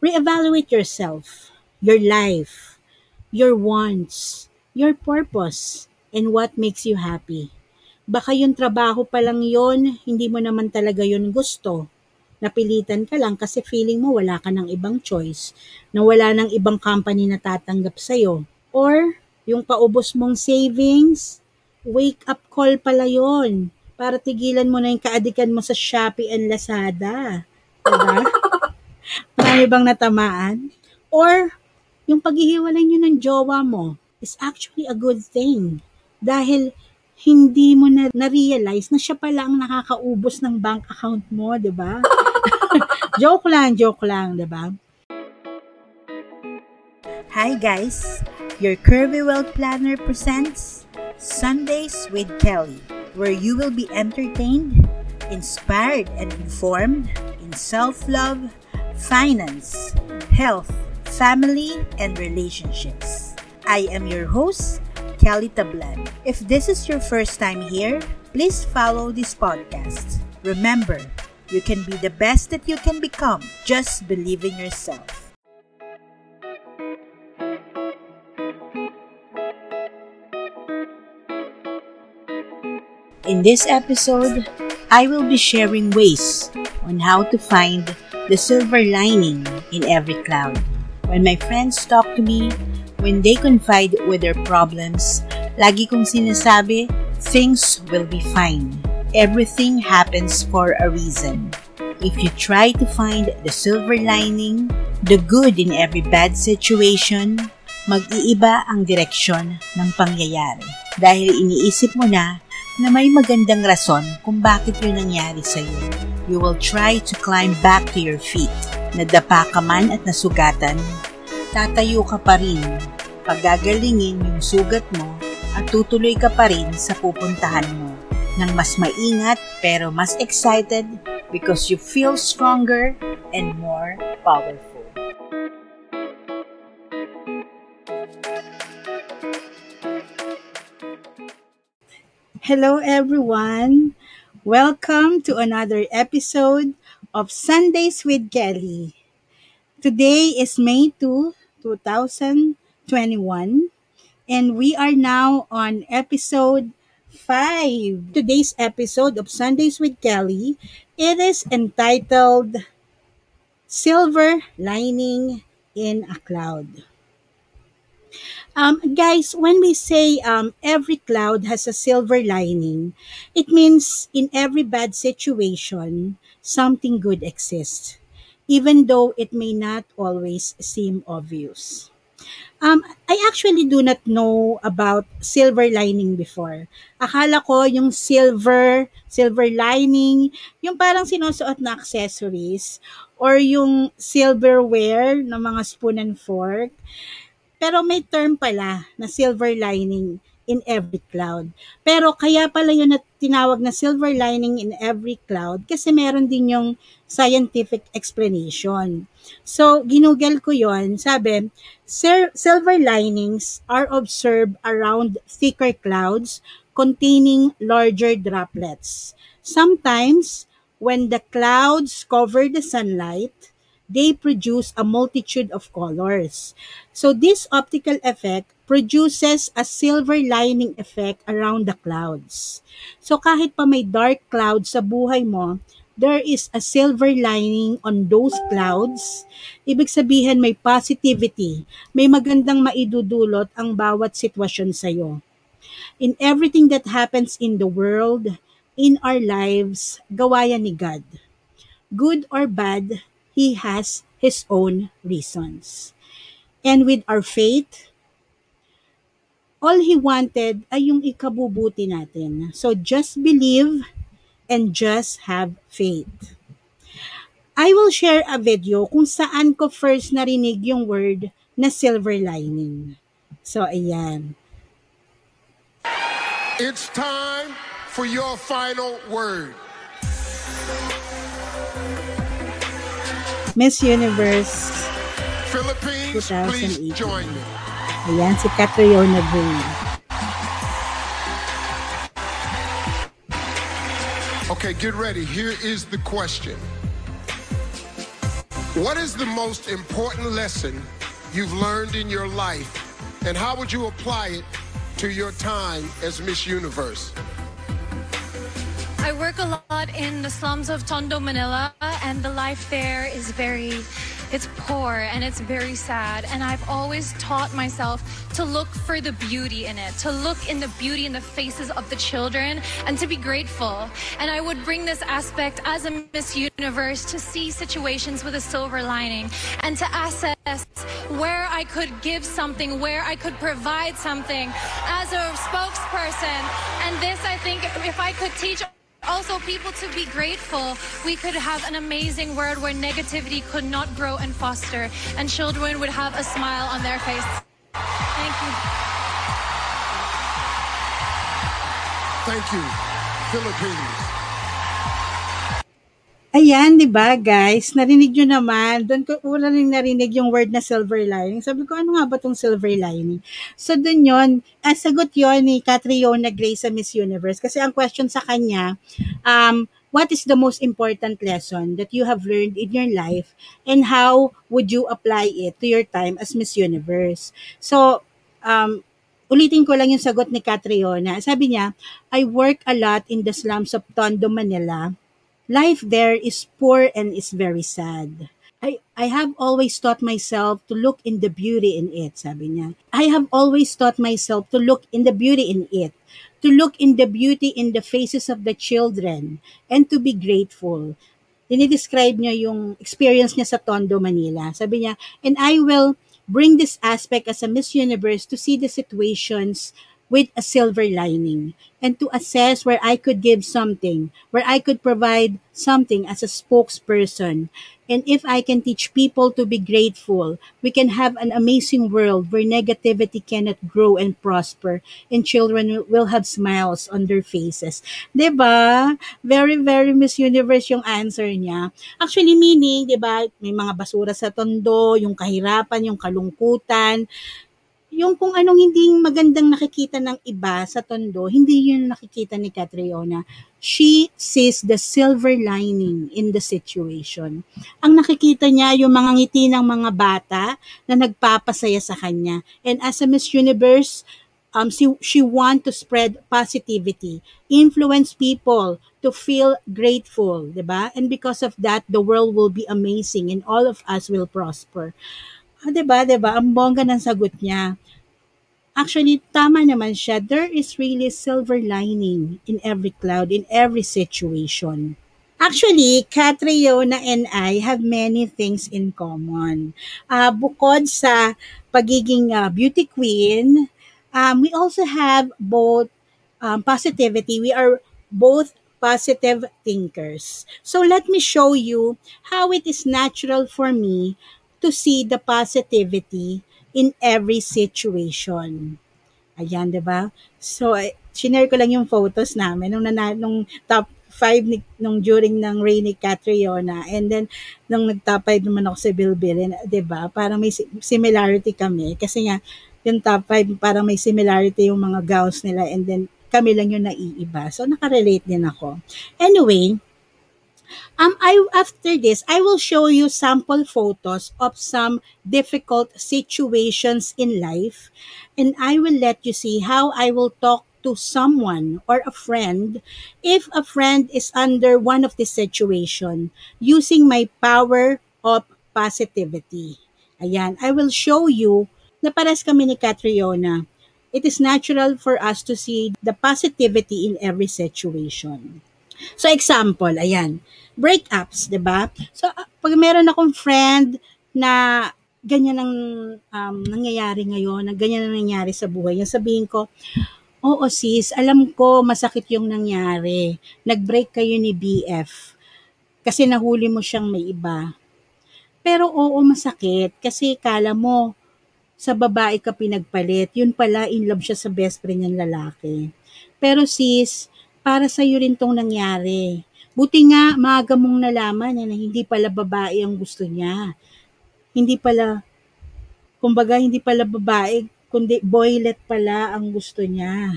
Reevaluate yourself, your life, your wants, your purpose, and what makes you happy. Baka yung trabaho pa lang yon, hindi mo naman talaga yon gusto. Napilitan ka lang kasi feeling mo wala ka ng ibang choice, na wala ng ibang company na tatanggap sa'yo. Or, yung paubos mong savings, wake up call pala yon para tigilan mo na yung kaadikan mo sa Shopee and Lazada. Diba? Marami bang natamaan? Or, yung paghihiwalay nyo ng jowa mo is actually a good thing. Dahil hindi mo na na-realize na siya pala ang nakakaubos ng bank account mo, di ba? joke lang, joke lang, di ba? Hi guys! Your Curvy World Planner presents Sundays with Kelly, where you will be entertained, inspired, and informed in self-love, finance, health, family, and relationships. I am your host, Kelly Tablan. If this is your first time here, please follow this podcast. Remember, you can be the best that you can become. Just believe in yourself. In this episode, I will be sharing ways on how to find the silver lining in every cloud. When my friends talk to me, when they confide with their problems, lagi kong sinasabi, things will be fine. Everything happens for a reason. If you try to find the silver lining, the good in every bad situation, mag-iiba ang direksyon ng pangyayari. Dahil iniisip mo na na may magandang rason kung bakit yun nangyari sa iyo. You will try to climb back to your feet. Nadapa ka man at nasugatan, tatayo ka pa rin. Pagagalingin yung sugat mo at tutuloy ka pa rin sa pupuntahan mo nang mas maingat pero mas excited because you feel stronger and more powerful. Hello everyone! Welcome to another episode of Sundays with Kelly. Today is May 2, 2021 and we are now on episode 5. Today's episode of Sundays with Kelly, it is entitled Silver Lining in a Cloud. Um, guys, when we say um, every cloud has a silver lining, it means in every bad situation, something good exists, even though it may not always seem obvious. Um, I actually do not know about silver lining before. Akala ko yung silver, silver lining, yung parang sinusuot na accessories or yung silverware ng mga spoon and fork. Pero may term pala na silver lining in every cloud. Pero kaya pala yun na tinawag na silver lining in every cloud kasi meron din yung scientific explanation. So, ginugel ko yon sabi, silver linings are observed around thicker clouds containing larger droplets. Sometimes, when the clouds cover the sunlight, they produce a multitude of colors. So, this optical effect produces a silver lining effect around the clouds. So, kahit pa may dark clouds sa buhay mo, there is a silver lining on those clouds. Ibig sabihin may positivity, may magandang maidudulot ang bawat sitwasyon sa iyo. In everything that happens in the world, in our lives, gawa ni God. Good or bad, He has His own reasons. And with our faith, all He wanted ay yung ikabubuti natin. So just believe and just have faith. I will share a video kung saan ko first narinig yung word na silver lining. So, ayan. It's time for your final word. Miss Universe Philippines, please 2018. join me. Ayan, si Catriona. Okay, get ready. Here is the question What is the most important lesson you've learned in your life, and how would you apply it to your time as Miss Universe? I work a lot in the slums of Tondo, Manila, and the life there is very, it's poor and it's very sad. And I've always taught myself to look for the beauty in it, to look in the beauty in the faces of the children, and to be grateful. And I would bring this aspect as a Miss Universe to see situations with a silver lining and to assess where I could give something, where I could provide something as a spokesperson. And this, I think, if I could teach also people to be grateful. We could have an amazing world where negativity could not grow and foster and children would have a smile on their face. Thank you. Thank you, Philippines. Ayan, di ba guys? Narinig nyo naman. Doon ko una rin narinig yung word na silver lining. Sabi ko, ano nga ba tong silver lining? So doon yon ah, sagot yon ni Catriona Gray sa Miss Universe. Kasi ang question sa kanya, um, what is the most important lesson that you have learned in your life and how would you apply it to your time as Miss Universe? So, um, ulitin ko lang yung sagot ni Catriona. Sabi niya, I work a lot in the slums of Tondo, Manila. Life there is poor and is very sad. I, I have always taught myself to look in the beauty in it, sabi niya. I have always taught myself to look in the beauty in it, to look in the beauty in the faces of the children, and to be grateful. Dinidescribe niya yung experience niya sa Tondo, Manila. Sabi niya, and I will bring this aspect as a Miss Universe to see the situations with a silver lining and to assess where I could give something, where I could provide something as a spokesperson. And if I can teach people to be grateful, we can have an amazing world where negativity cannot grow and prosper and children will have smiles on their faces. 'Di ba? Very, very Miss Universe yung answer niya. Actually, meaning, 'di ba, may mga basura sa tondo, yung kahirapan, yung kalungkutan, yung kung anong hindi magandang nakikita ng iba sa tondo, hindi yun nakikita ni Catriona. She sees the silver lining in the situation. Ang nakikita niya yung mga ngiti ng mga bata na nagpapasaya sa kanya. And as a Miss Universe, um, she, she want to spread positivity, influence people to feel grateful, 'di ba? And because of that, the world will be amazing and all of us will prosper. Ah, 'di ba? Ang bongga ng sagot niya. Actually, tama naman siya. There is really silver lining in every cloud, in every situation. Actually, Catriona and I have many things in common. Uh, bukod sa pagiging uh, beauty queen, um, we also have both um, positivity. We are both positive thinkers. So let me show you how it is natural for me to see the positivity in every situation. Ayan, 'di ba? So, eh, shinare ko lang yung photos namin nung, nana, nung top 5 ni, nung during ng Rainy Catriona and then nung nag-top 5 naman ako sa Bilbilin, 'di ba? Parang may si- similarity kami kasi nga yung top 5 parang may similarity yung mga gowns nila and then kami lang yung naiiba. So, nakarelate din ako. Anyway, Um, I after this, I will show you sample photos of some difficult situations in life, and I will let you see how I will talk to someone or a friend if a friend is under one of this situation using my power of positivity. Ayan, I will show you na pares kami ni Catriona. It is natural for us to see the positivity in every situation. So example, ayan, breakups, 'di ba? So ah, pag meron akong friend na ganyan ang um, nangyayari ngayon, na ganyan ang nangyayari sa buhay niya, sabihin ko, oo sis, alam ko masakit yung nangyari. Nag-break kayo ni BF kasi nahuli mo siyang may iba. Pero oo, masakit kasi kala mo sa babae ka pinagpalit. Yun pala, in love siya sa best friend niyang lalaki. Pero sis, para sa iyo rin tong nangyari. Buti nga, maaga mong nalaman na hindi pala babae ang gusto niya. Hindi pala, kumbaga, hindi pala babae, kundi boylet pala ang gusto niya.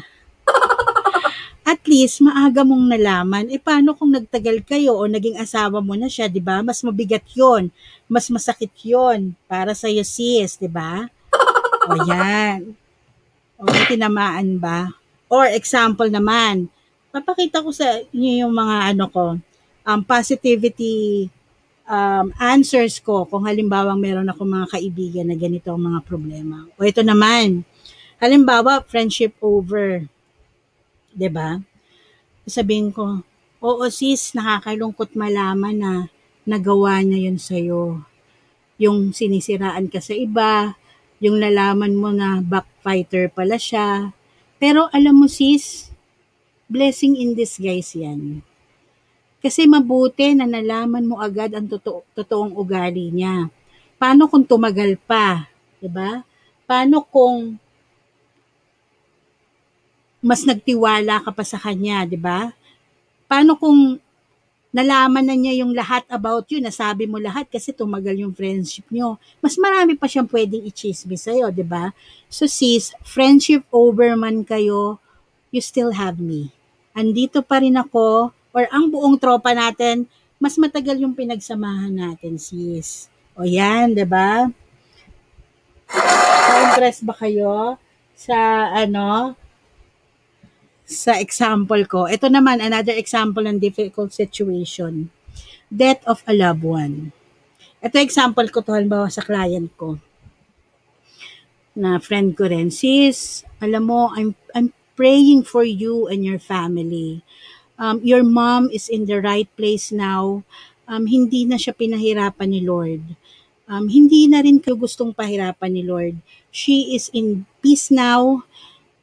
at least maaga mong nalaman, eh paano kung nagtagal kayo o naging asawa mo na siya, 'di ba? Mas mabigat 'yon. Mas masakit 'yon para sa iyo sis, 'di ba? O yan. O tinamaan ba? Or example naman, papakita ko sa inyo yung mga ano ko, um, positivity um, answers ko kung halimbawa meron ako mga kaibigan na ganito ang mga problema. O ito naman, halimbawa friendship over ba? Sabihin ko, oo sis, nakakalungkot malaman na nagawa niya yun sa'yo. Yung sinisiraan ka sa iba, yung nalaman mo na backfighter pala siya. Pero alam mo sis, blessing in disguise yan. Kasi mabuti na nalaman mo agad ang totoo, totoong ugali niya. Paano kung tumagal pa? 'di ba? Paano kung mas nagtiwala ka pa sa kanya, 'di ba? Paano kung nalaman na niya yung lahat about you, nasabi mo lahat kasi tumagal yung friendship niyo. Mas marami pa siyang pwedeng i-chismis sa'yo, di ba? So sis, friendship over man kayo, you still have me. Andito pa rin ako, or ang buong tropa natin, mas matagal yung pinagsamahan natin, sis. O yan, ba? Na-impress ba kayo sa ano, sa example ko. Ito naman, another example ng difficult situation. Death of a loved one. Ito example ko to halimbawa sa client ko. Na friend ko rin. Sis, alam mo, I'm, I'm praying for you and your family. Um, your mom is in the right place now. Um, hindi na siya pinahirapan ni Lord. Um, hindi na rin kayo gustong pahirapan ni Lord. She is in peace now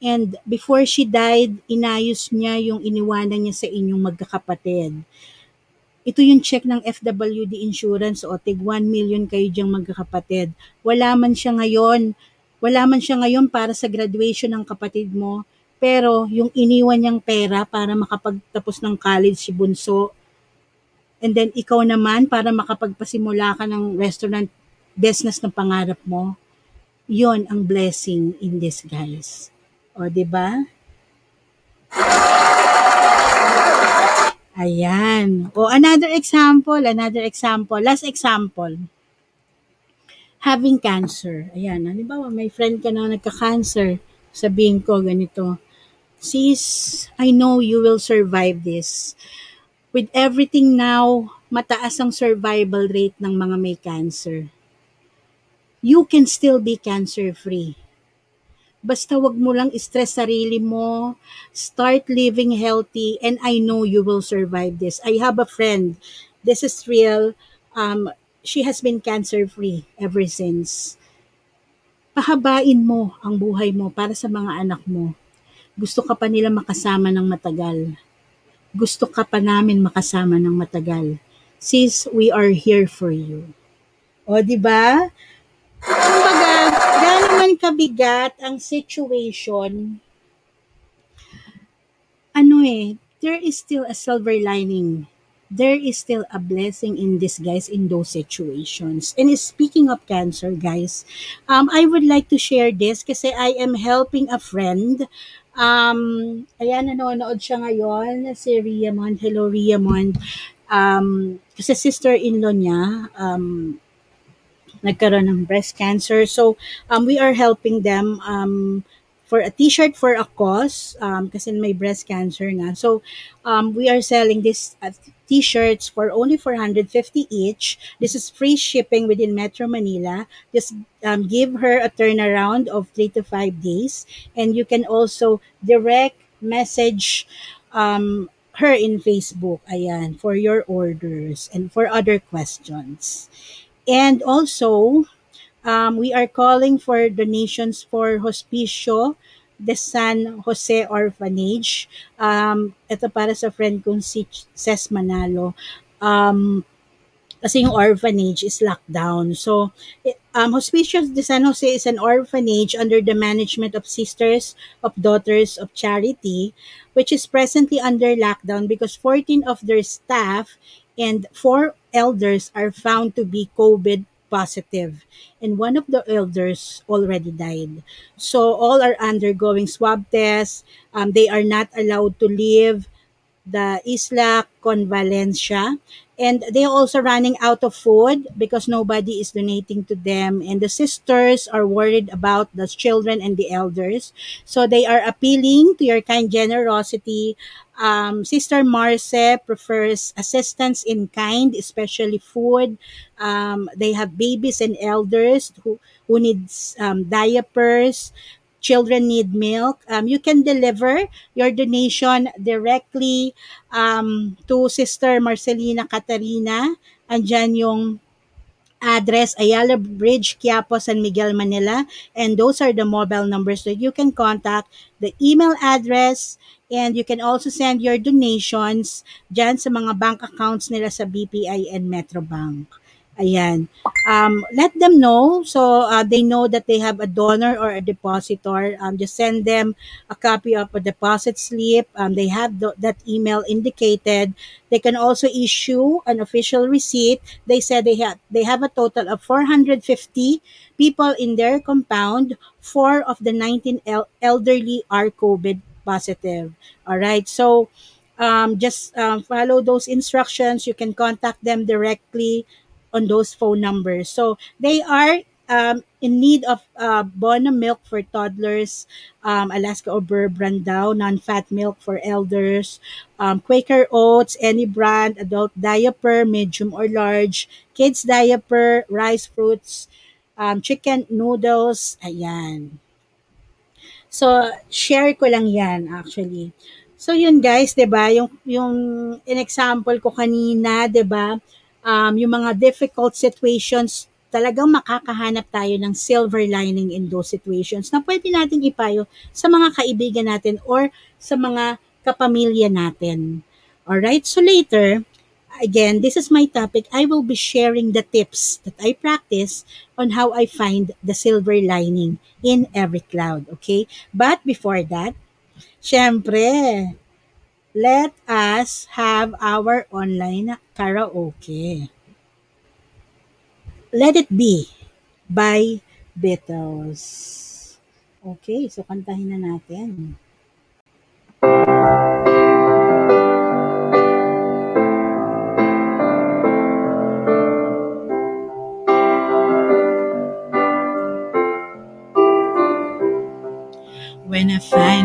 And before she died, inayos niya yung iniwanan niya sa inyong magkakapatid. Ito yung check ng FWD Insurance o tig 1 million kayo diyang magkakapatid. Wala man siya ngayon, wala man siya ngayon para sa graduation ng kapatid mo, pero yung iniwan niyang pera para makapagtapos ng college si Bunso, and then ikaw naman para makapagpasimula ka ng restaurant business na pangarap mo, yon ang blessing in this guys. O, di ba? Ayan. O, another example, another example, last example. Having cancer. Ayan, halimbawa, may friend ka na nagka-cancer. Sabihin ko ganito, Sis, I know you will survive this. With everything now, mataas ang survival rate ng mga may cancer. You can still be cancer-free Basta wag mo lang stress sarili mo. Start living healthy and I know you will survive this. I have a friend. This is real. Um, she has been cancer-free ever since. Pahabain mo ang buhay mo para sa mga anak mo. Gusto ka pa nila makasama ng matagal. Gusto ka pa namin makasama ng matagal. Sis, we are here for you. O, di ba? Kumbaga, gaano man kabigat ang situation, ano eh, there is still a silver lining. There is still a blessing in disguise in those situations. And speaking of cancer, guys, um, I would like to share this kasi I am helping a friend. Um, ayan, nanonood siya ngayon, si Riamond. Hello, Riamond. Um, kasi sister-in-law niya, um, nagkaroon ng breast cancer. So, um, we are helping them um, for a t-shirt for a cause um, kasi may breast cancer nga. So, um, we are selling this uh, t-shirts for only 450 each. This is free shipping within Metro Manila. Just um, give her a turnaround of 3 to 5 days. And you can also direct message um, her in Facebook, ayan, for your orders and for other questions. And also, um, we are calling for donations for Hospicio de San Jose Orphanage. Um, ito para sa friend kong si Ces Manalo. Um, kasi yung orphanage is locked down. So, um, Hospicio de San Jose is an orphanage under the management of Sisters of Daughters of Charity, which is presently under lockdown because 14 of their staff and four elders are found to be COVID positive, and one of the elders already died. So all are undergoing swab tests. Um, they are not allowed to leave the Isla Convalencia. And they're also running out of food because nobody is donating to them. And the sisters are worried about the children and the elders. So they are appealing to your kind generosity. Um, Sister Marce prefers assistance in kind, especially food. Um, they have babies and elders who, who needs um, diapers, children need milk, um, you can deliver your donation directly um, to Sister Marcelina Catarina. Andyan yung address Ayala Bridge, Quiapo, San Miguel, Manila. And those are the mobile numbers that you can contact, the email address, and you can also send your donations dyan sa mga bank accounts nila sa BPI and Metrobank. Ayan. Um, let them know so uh, they know that they have a donor or a depositor. Um, just send them a copy of a deposit slip. Um, they have th- that email indicated. They can also issue an official receipt. They said they have they have a total of 450 people in their compound. Four of the 19 el- elderly are COVID positive. All right. So um, just um, follow those instructions. You can contact them directly on those phone numbers. So they are um, in need of uh, Bona milk for toddlers, um, Alaska Ober Brandau, non-fat milk for elders, um, Quaker Oats, any brand, adult diaper, medium or large, kids diaper, rice fruits, um, chicken noodles, ayan. So, share ko lang yan actually. So, yun guys, 'di ba Yung, yung in-example ko kanina, 'di ba um, yung mga difficult situations, talagang makakahanap tayo ng silver lining in those situations na pwede nating ipayo sa mga kaibigan natin or sa mga kapamilya natin. Alright, so later, again, this is my topic. I will be sharing the tips that I practice on how I find the silver lining in every cloud. Okay? But before that, syempre, let us have our online karaoke. Let It Be by Beatles. Okay, so kantahin na natin. When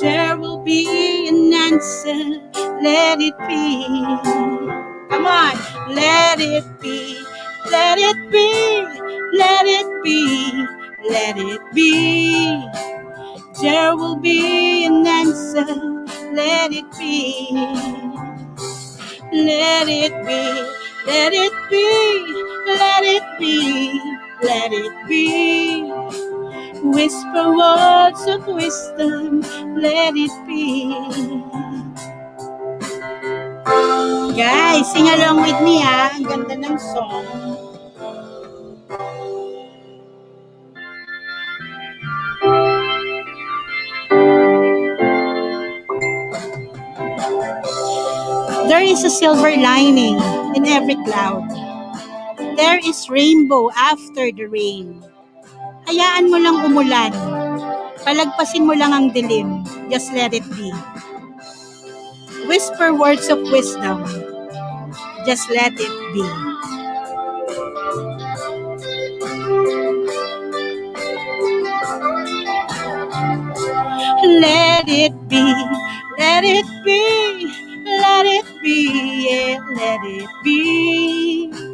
there will be an answer. Let it be. Come on, let it be. Let it be. Let it be. Let it be. There will be an answer. Let it be. Let it be. Let it be. Let it be. Let it be. Whisper words of wisdom, let it be. Guys, sing along with me ha. Ang ganda ng song. There is a silver lining in every cloud. There is rainbow after the rain. hayaan mo lang umulan. Palagpasin mo lang ang dilim. Just let it be. Whisper words of wisdom. Just let it be. Let it be, let it be, let it be, yeah, let it be.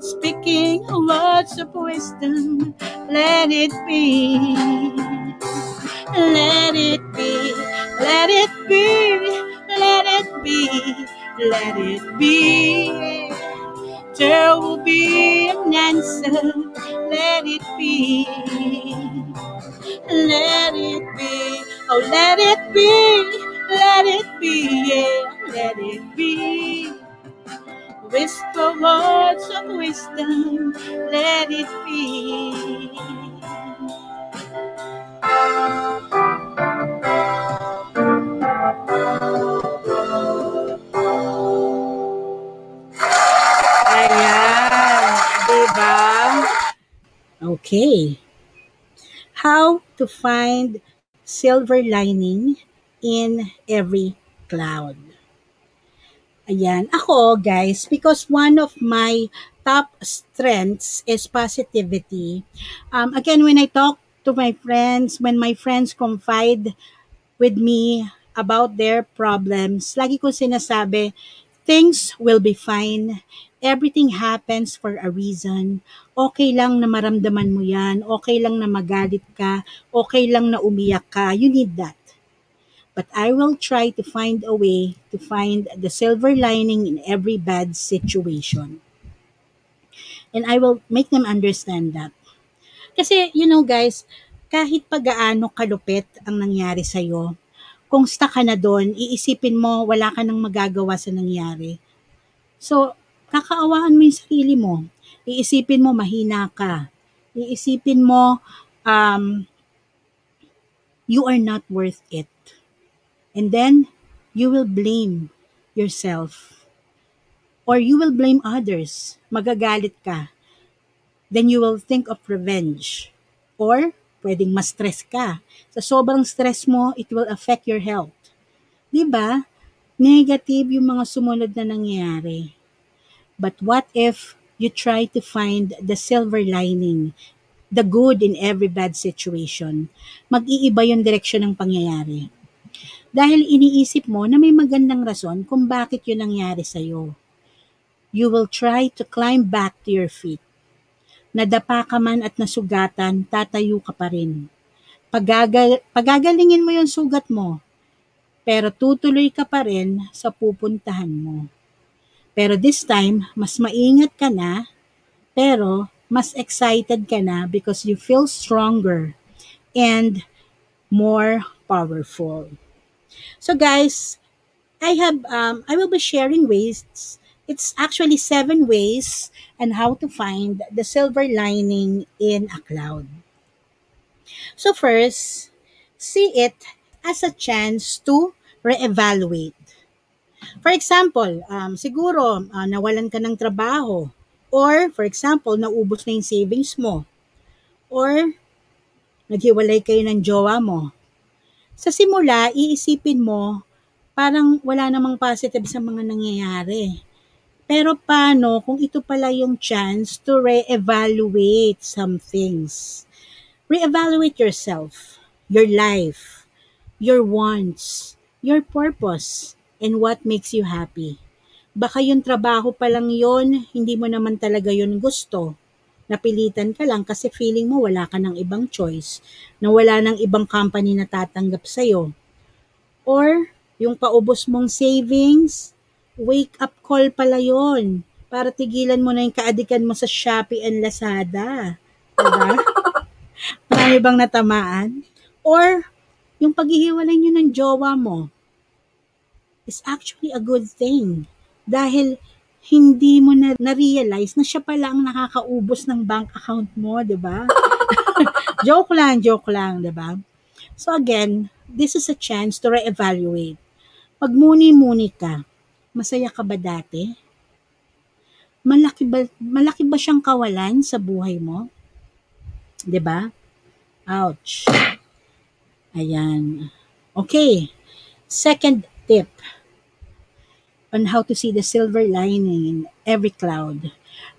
speaking words of wisdom. Let it be. Let it be. Let it be. Let it be. Let it be. There will be an answer. Let it be. Let it be. Oh, let it be. Let it be. Yeah, let it be. Whisper words of wisdom. Let it be. Okay. How to find silver lining in every cloud. Ayan. Ako, guys, because one of my top strengths is positivity. Um, again, when I talk to my friends, when my friends confide with me about their problems, lagi ko sinasabi, things will be fine. Everything happens for a reason. Okay lang na maramdaman mo yan. Okay lang na magalit ka. Okay lang na umiyak ka. You need that. But I will try to find a way to find the silver lining in every bad situation. And I will make them understand that. Kasi, you know guys, kahit pagaano kalupit ang nangyari sa'yo, kung stuck ka na doon, iisipin mo wala ka nang magagawa sa nangyari. So, kakaawaan mo yung sarili mo. Iisipin mo mahina ka. Iisipin mo um, you are not worth it. And then, you will blame yourself. Or you will blame others. Magagalit ka. Then you will think of revenge. Or, pwedeng ma-stress ka. Sa sobrang stress mo, it will affect your health. Di ba? Negative yung mga sumunod na nangyayari. But what if you try to find the silver lining, the good in every bad situation? Mag-iiba yung direksyon ng pangyayari. Dahil iniisip mo na may magandang rason kung bakit yun nangyari sa'yo. You will try to climb back to your feet. Nadapa ka man at nasugatan, tatayo ka pa rin. Pagagal, pagagalingin mo yung sugat mo, pero tutuloy ka pa rin sa pupuntahan mo. Pero this time, mas maingat ka na, pero mas excited ka na because you feel stronger and more powerful. So guys, I have um, I will be sharing ways. It's actually seven ways and how to find the silver lining in a cloud. So first, see it as a chance to reevaluate. For example, um, siguro uh, nawalan ka ng trabaho or for example, naubos na yung savings mo or naghiwalay kayo ng jowa mo. Sa simula, iisipin mo parang wala namang positive sa mga nangyayari. Pero paano kung ito pala yung chance to re-evaluate some things? Re-evaluate yourself, your life, your wants, your purpose, and what makes you happy. Baka yung trabaho pa lang yon, hindi mo naman talaga yon gusto. Napilitan ka lang kasi feeling mo wala ka ng ibang choice, na wala ng ibang company na tatanggap sa'yo. Or, yung paubos mong savings, wake up call pala yon para tigilan mo na yung kaadikan mo sa Shopee and Lazada. Diba? Marami bang natamaan? Or, yung paghihiwalay nyo ng jowa mo is actually a good thing. Dahil hindi mo na na-realize na siya pala ang nakakaubos ng bank account mo, di ba? joke lang, joke lang, di ba? So again, this is a chance to re-evaluate. Magmuni-muni ka. Masaya ka ba dati? Malaki ba, malaki ba siyang kawalan sa buhay mo? 'Di ba? Ouch. Ayan. Okay. Second tip on how to see the silver lining in every cloud.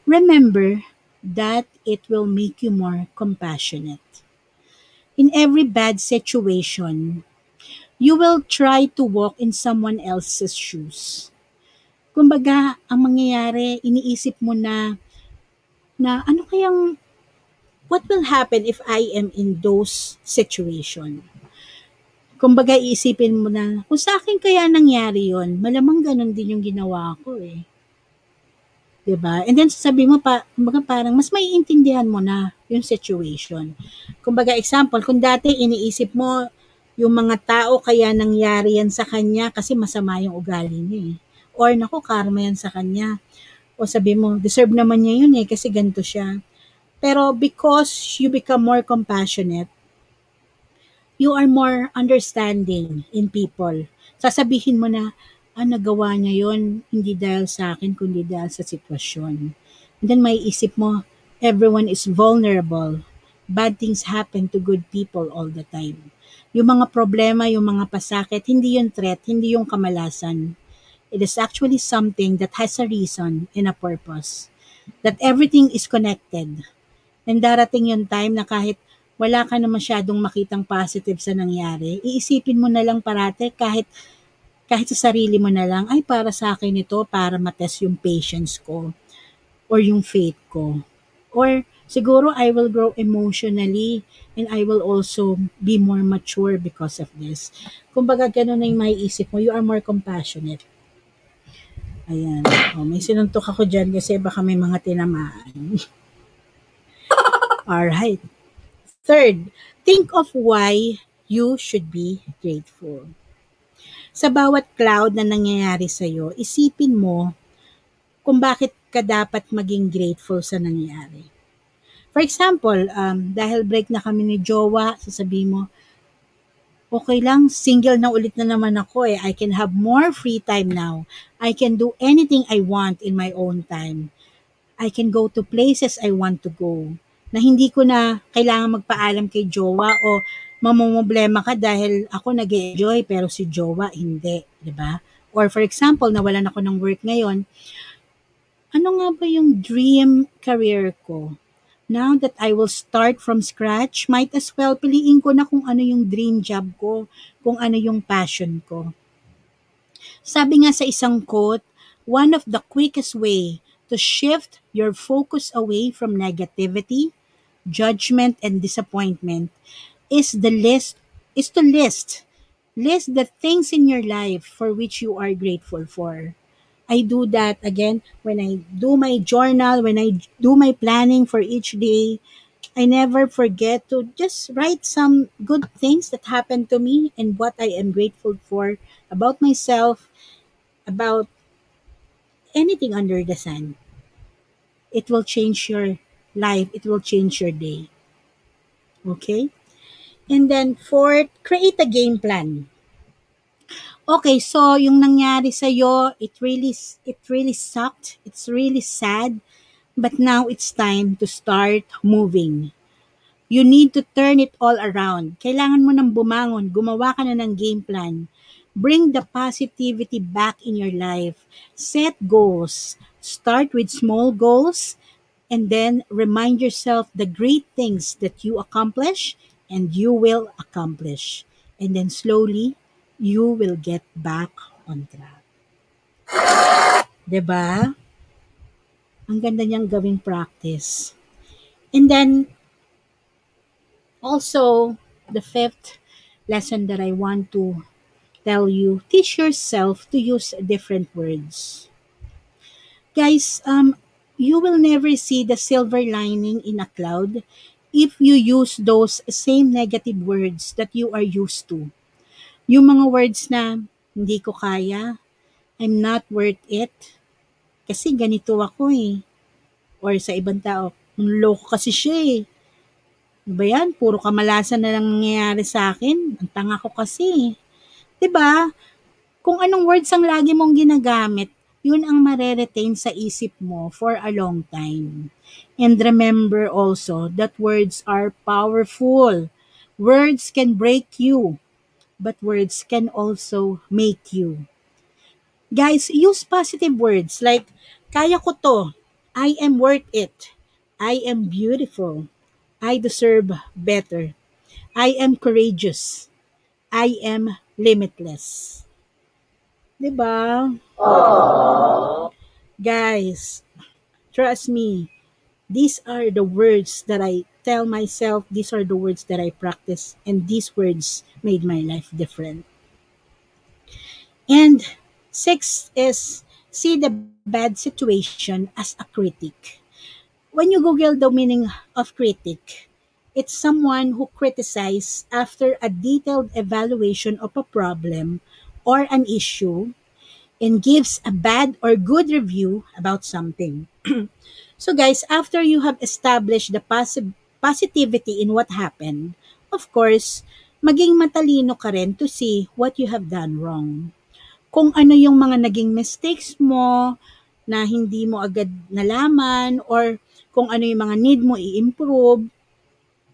Remember that it will make you more compassionate. In every bad situation, you will try to walk in someone else's shoes. Kumbaga, ang mangyayari, iniisip mo na, na ano kayang, what will happen if I am in those situation? Kumbaga, iisipin mo na, kung sa akin kaya nangyari yon malamang ganun din yung ginawa ko eh. ba? And then sabi mo pa, kumbaga parang mas maiintindihan mo na yung situation. Kumbaga example, kung dati iniisip mo yung mga tao kaya nangyari yan sa kanya kasi masama yung ugali niya eh. Or naku, karma yan sa kanya. O sabi mo, deserve naman niya yun eh kasi ganito siya. Pero because you become more compassionate, you are more understanding in people. Sasabihin mo na, ah, nagawa niya yon hindi dahil sa akin, kundi dahil sa sitwasyon. And then may isip mo, everyone is vulnerable. Bad things happen to good people all the time. Yung mga problema, yung mga pasakit, hindi yung threat, hindi yung kamalasan. It is actually something that has a reason and a purpose. That everything is connected. And darating yung time na kahit wala ka na masyadong makitang positive sa nangyari, iisipin mo na lang parate kahit kahit sa sarili mo na lang, ay para sa akin ito, para matest yung patience ko or yung faith ko. Or siguro I will grow emotionally and I will also be more mature because of this. Kumbaga ganun na yung maiisip mo, you are more compassionate. Ayan. Oh, may sinuntok ako dyan kasi baka may mga tinamaan. Alright. Third, think of why you should be grateful. Sa bawat cloud na nangyayari sa iyo, isipin mo kung bakit ka dapat maging grateful sa nangyari. For example, um, dahil break na kami ni Jowa, sasabihin mo, okay lang, single na ulit na naman ako eh. I can have more free time now. I can do anything I want in my own time. I can go to places I want to go na hindi ko na kailangan magpaalam kay jowa o mamomblema ka dahil ako nag enjoy pero si jowa hindi, 'di ba? Or for example, nawalan ako ng work ngayon, ano nga ba yung dream career ko? Now that I will start from scratch, might as well piliin ko na kung ano yung dream job ko, kung ano yung passion ko. Sabi nga sa isang quote, one of the quickest way to shift your focus away from negativity judgment and disappointment is the list is to list list the things in your life for which you are grateful for. I do that again when i do my journal when i do my planning for each day. I never forget to just write some good things that happened to me and what i am grateful for about myself about anything under the sun. It will change your life, it will change your day. Okay? And then fourth, create a game plan. Okay, so yung nangyari sa iyo, it really it really sucked. It's really sad, but now it's time to start moving. You need to turn it all around. Kailangan mo nang bumangon, gumawa ka na ng game plan. Bring the positivity back in your life. Set goals. Start with small goals and then remind yourself the great things that you accomplish and you will accomplish. And then slowly, you will get back on track. Diba? Ang ganda niyang gawing practice. And then, also, the fifth lesson that I want to tell you, teach yourself to use different words. Guys, um, you will never see the silver lining in a cloud if you use those same negative words that you are used to. Yung mga words na, hindi ko kaya, I'm not worth it, kasi ganito ako eh. Or sa ibang tao, loko kasi siya eh. Ano ba yan? Puro kamalasan na lang nangyayari sa akin. Ang tanga ko kasi. ba? Kung anong words ang lagi mong ginagamit, yun ang mareretain sa isip mo for a long time. And remember also that words are powerful. Words can break you, but words can also make you. Guys, use positive words like, kaya ko to, I am worth it, I am beautiful, I deserve better, I am courageous, I am limitless. 'Di ba? Guys, trust me, these are the words that I tell myself, these are the words that I practice, and these words made my life different. And six is see the bad situation as a critic. When you Google the meaning of critic, it's someone who criticizes after a detailed evaluation of a problem or an issue and gives a bad or good review about something. so guys, after you have established the posi- positivity in what happened, of course, maging matalino ka rin to see what you have done wrong. Kung ano yung mga naging mistakes mo na hindi mo agad nalaman or kung ano yung mga need mo i-improve.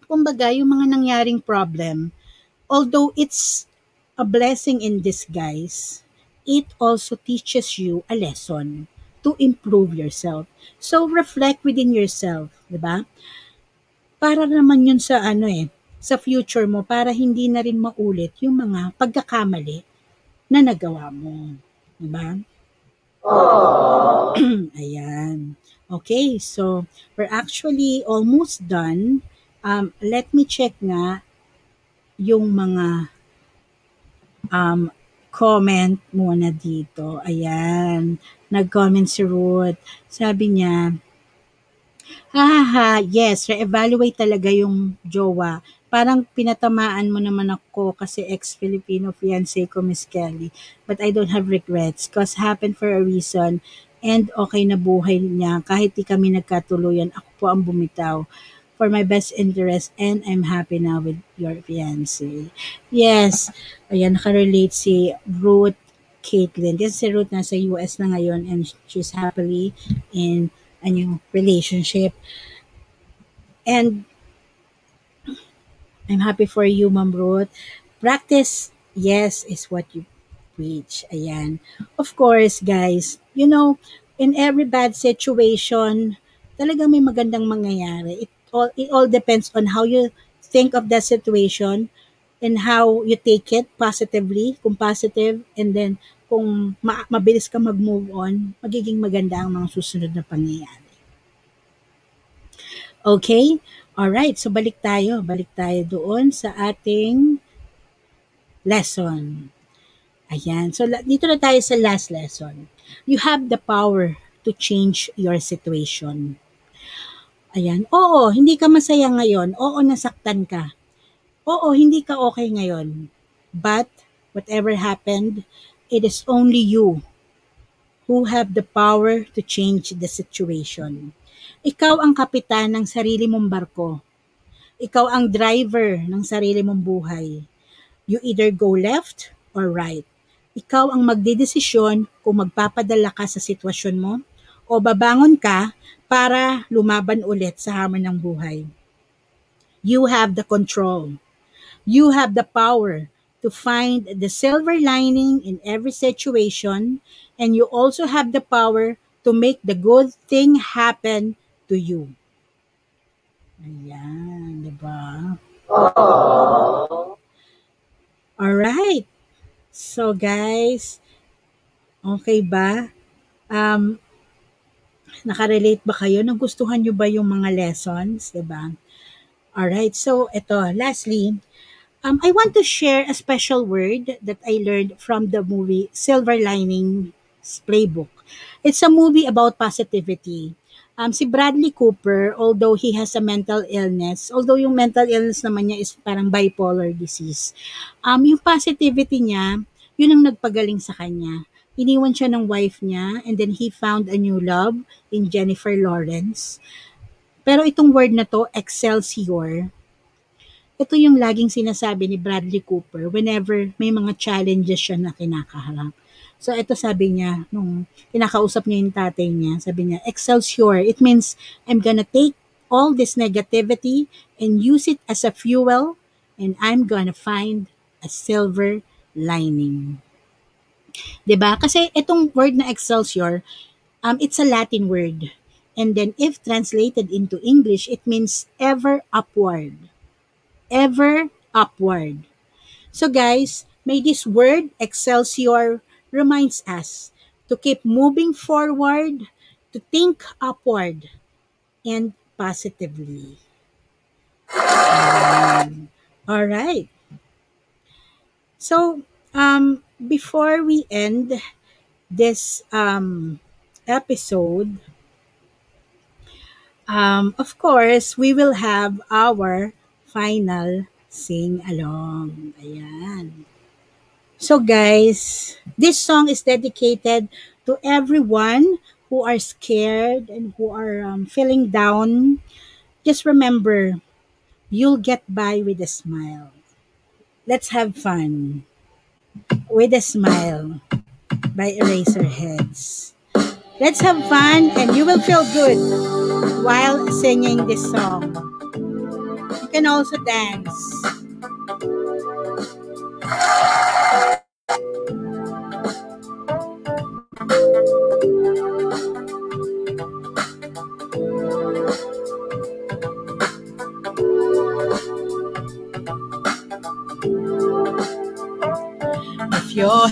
Kumbaga, yung mga nangyaring problem, although it's a blessing in disguise, it also teaches you a lesson to improve yourself. So, reflect within yourself, di ba? Para naman yun sa ano eh, sa future mo, para hindi na rin maulit yung mga pagkakamali na nagawa mo. Di ba? Ayan. Okay, so we're actually almost done. Um, let me check nga yung mga um, comment muna dito. Ayan. Nag-comment si Ruth. Sabi niya, ha ha ha, yes, re-evaluate talaga yung jowa. Parang pinatamaan mo naman ako kasi ex-Filipino fiancé ko, Miss Kelly. But I don't have regrets cause happened for a reason and okay na buhay niya. Kahit di kami nagkatuluyan, ako po ang bumitaw for my best interest and I'm happy now with your fiancé. Yes, ayan, nakarelate si Ruth Caitlin. Kasi si Ruth nasa US na ngayon and she's happily in a new relationship. And I'm happy for you, Ma'am Ruth. Practice, yes, is what you preach. Ayan. Of course, guys, you know, in every bad situation, talagang may magandang mangyayari. It all, it all depends on how you think of that situation and how you take it positively, kung positive, and then kung ma- mabilis ka mag-move on, magiging maganda ang mga susunod na pangyayari. Okay? Alright, so balik tayo. Balik tayo doon sa ating lesson. Ayan. So, dito na tayo sa last lesson. You have the power to change your situation. Ayan. Oo, hindi ka masaya ngayon. Oo, nasaktan ka. Oo, hindi ka okay ngayon. But, whatever happened, it is only you who have the power to change the situation. Ikaw ang kapitan ng sarili mong barko. Ikaw ang driver ng sarili mong buhay. You either go left or right. Ikaw ang magdedesisyon kung magpapadala ka sa sitwasyon mo o babangon ka para lumaban ulit sa hamon ng buhay. You have the control. You have the power to find the silver lining in every situation and you also have the power to make the good thing happen to you. Ayan, di ba? Alright. So guys, okay ba? Um, nakarelate ba kayo? Nagustuhan nyo ba yung mga lessons? Di ba? Alright, so ito, lastly, um, I want to share a special word that I learned from the movie Silver Linings Playbook. It's a movie about positivity. Um, si Bradley Cooper, although he has a mental illness, although yung mental illness naman niya is parang bipolar disease, um, yung positivity niya, yun ang nagpagaling sa kanya. Iniwan siya ng wife niya and then he found a new love in Jennifer Lawrence. Pero itong word na to, Excelsior, ito yung laging sinasabi ni Bradley Cooper whenever may mga challenges siya na kinakaharap. So ito sabi niya, nung kinakausap niya yung tatay niya, sabi niya, Excelsior, it means I'm gonna take all this negativity and use it as a fuel and I'm gonna find a silver lining. 'Di ba? Kasi itong word na Excelsior, um, it's a Latin word. And then if translated into English, it means ever upward. Ever upward. So guys, may this word Excelsior reminds us to keep moving forward, to think upward, and positively. Um, all right. So, um, before we end this um, episode, um, of course, we will have our final sing along. Ayan. So guys, this song is dedicated to everyone who are scared and who are um, feeling down. Just remember, you'll get by with a smile. Let's have fun with a smile by Eraserheads. Let's have fun and you will feel good while singing this song. You can also dance. Your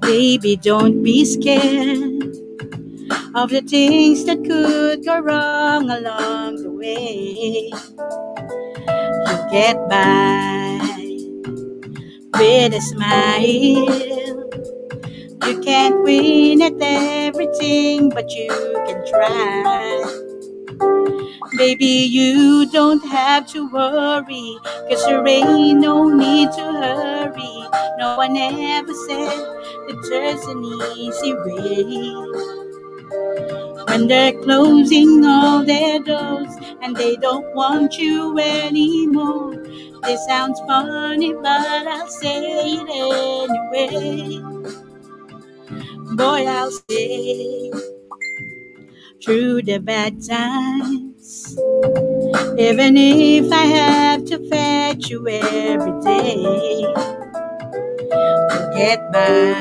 baby, don't be scared of the things that could go wrong along the way. You get by with a smile. You can't win at everything, but you can try. Baby, you don't have to worry, cause there ain't no need to hurry. No one ever said that there's an easy way. When they're closing all their doors and they don't want you anymore. This sounds funny, but I'll say it anyway. Boy, I'll say through the bad times. Even if I have to fetch you every day, we'll get by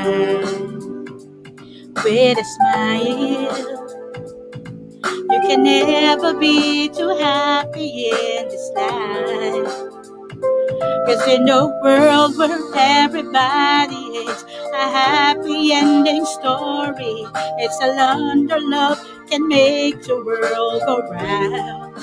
with a smile. You can never be too happy in this life. Cause in a world where everybody is a happy ending story, it's a wonder love can make your world go round.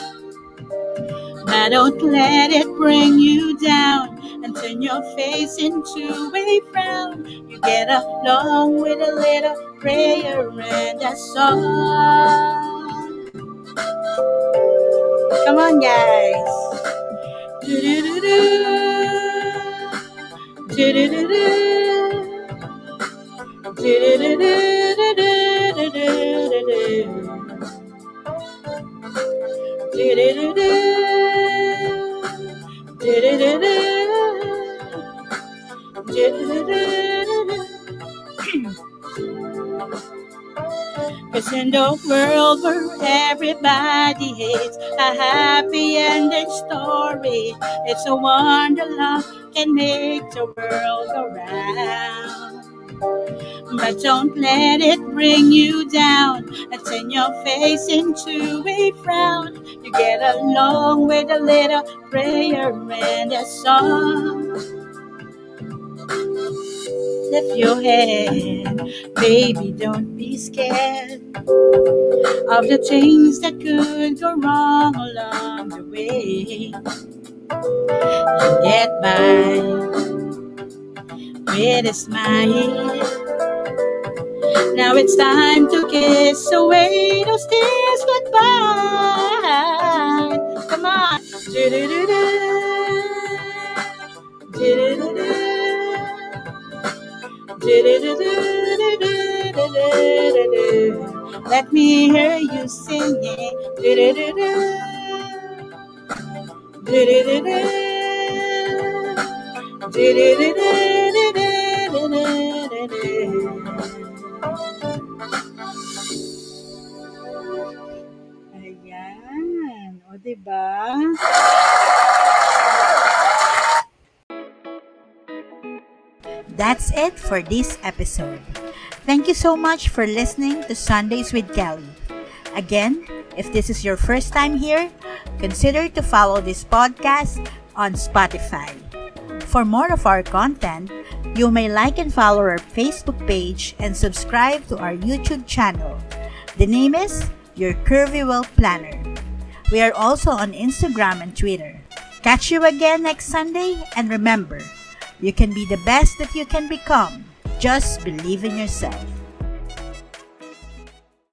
Now don't let it bring you down and turn your face into a frown. You get along with a little prayer and a song. Come on, guys. Do-do-do-do. Do-do-do-do. Do-do-do-do-do. Cause in the world where everybody hates a happy ending story, it's a wonder love can make the world go round. But don't let it bring you down and turn your face into a frown. You get along with a little prayer and a song. Lift your head, baby, don't be scared of the things that could go wrong along the way. You get by with a smile. Now it's time to kiss away those tears goodbye. Come on. Do-do-do-do. Do-do-do-do. Do-do-do-do-do-do-do-do. Let me hear you singing. Do-do-do-do. Do-do-do-do. Do-do-do-do-do-do-do-do. O, diba? That's it for this episode. Thank you so much for listening to Sundays with Kelly. Again, if this is your first time here, consider to follow this podcast on Spotify. For more of our content, you may like and follow our Facebook page and subscribe to our YouTube channel. The name is Your Curvy Well Planner. We are also on Instagram and Twitter. Catch you again next Sunday and remember, you can be the best that you can become. Just believe in yourself.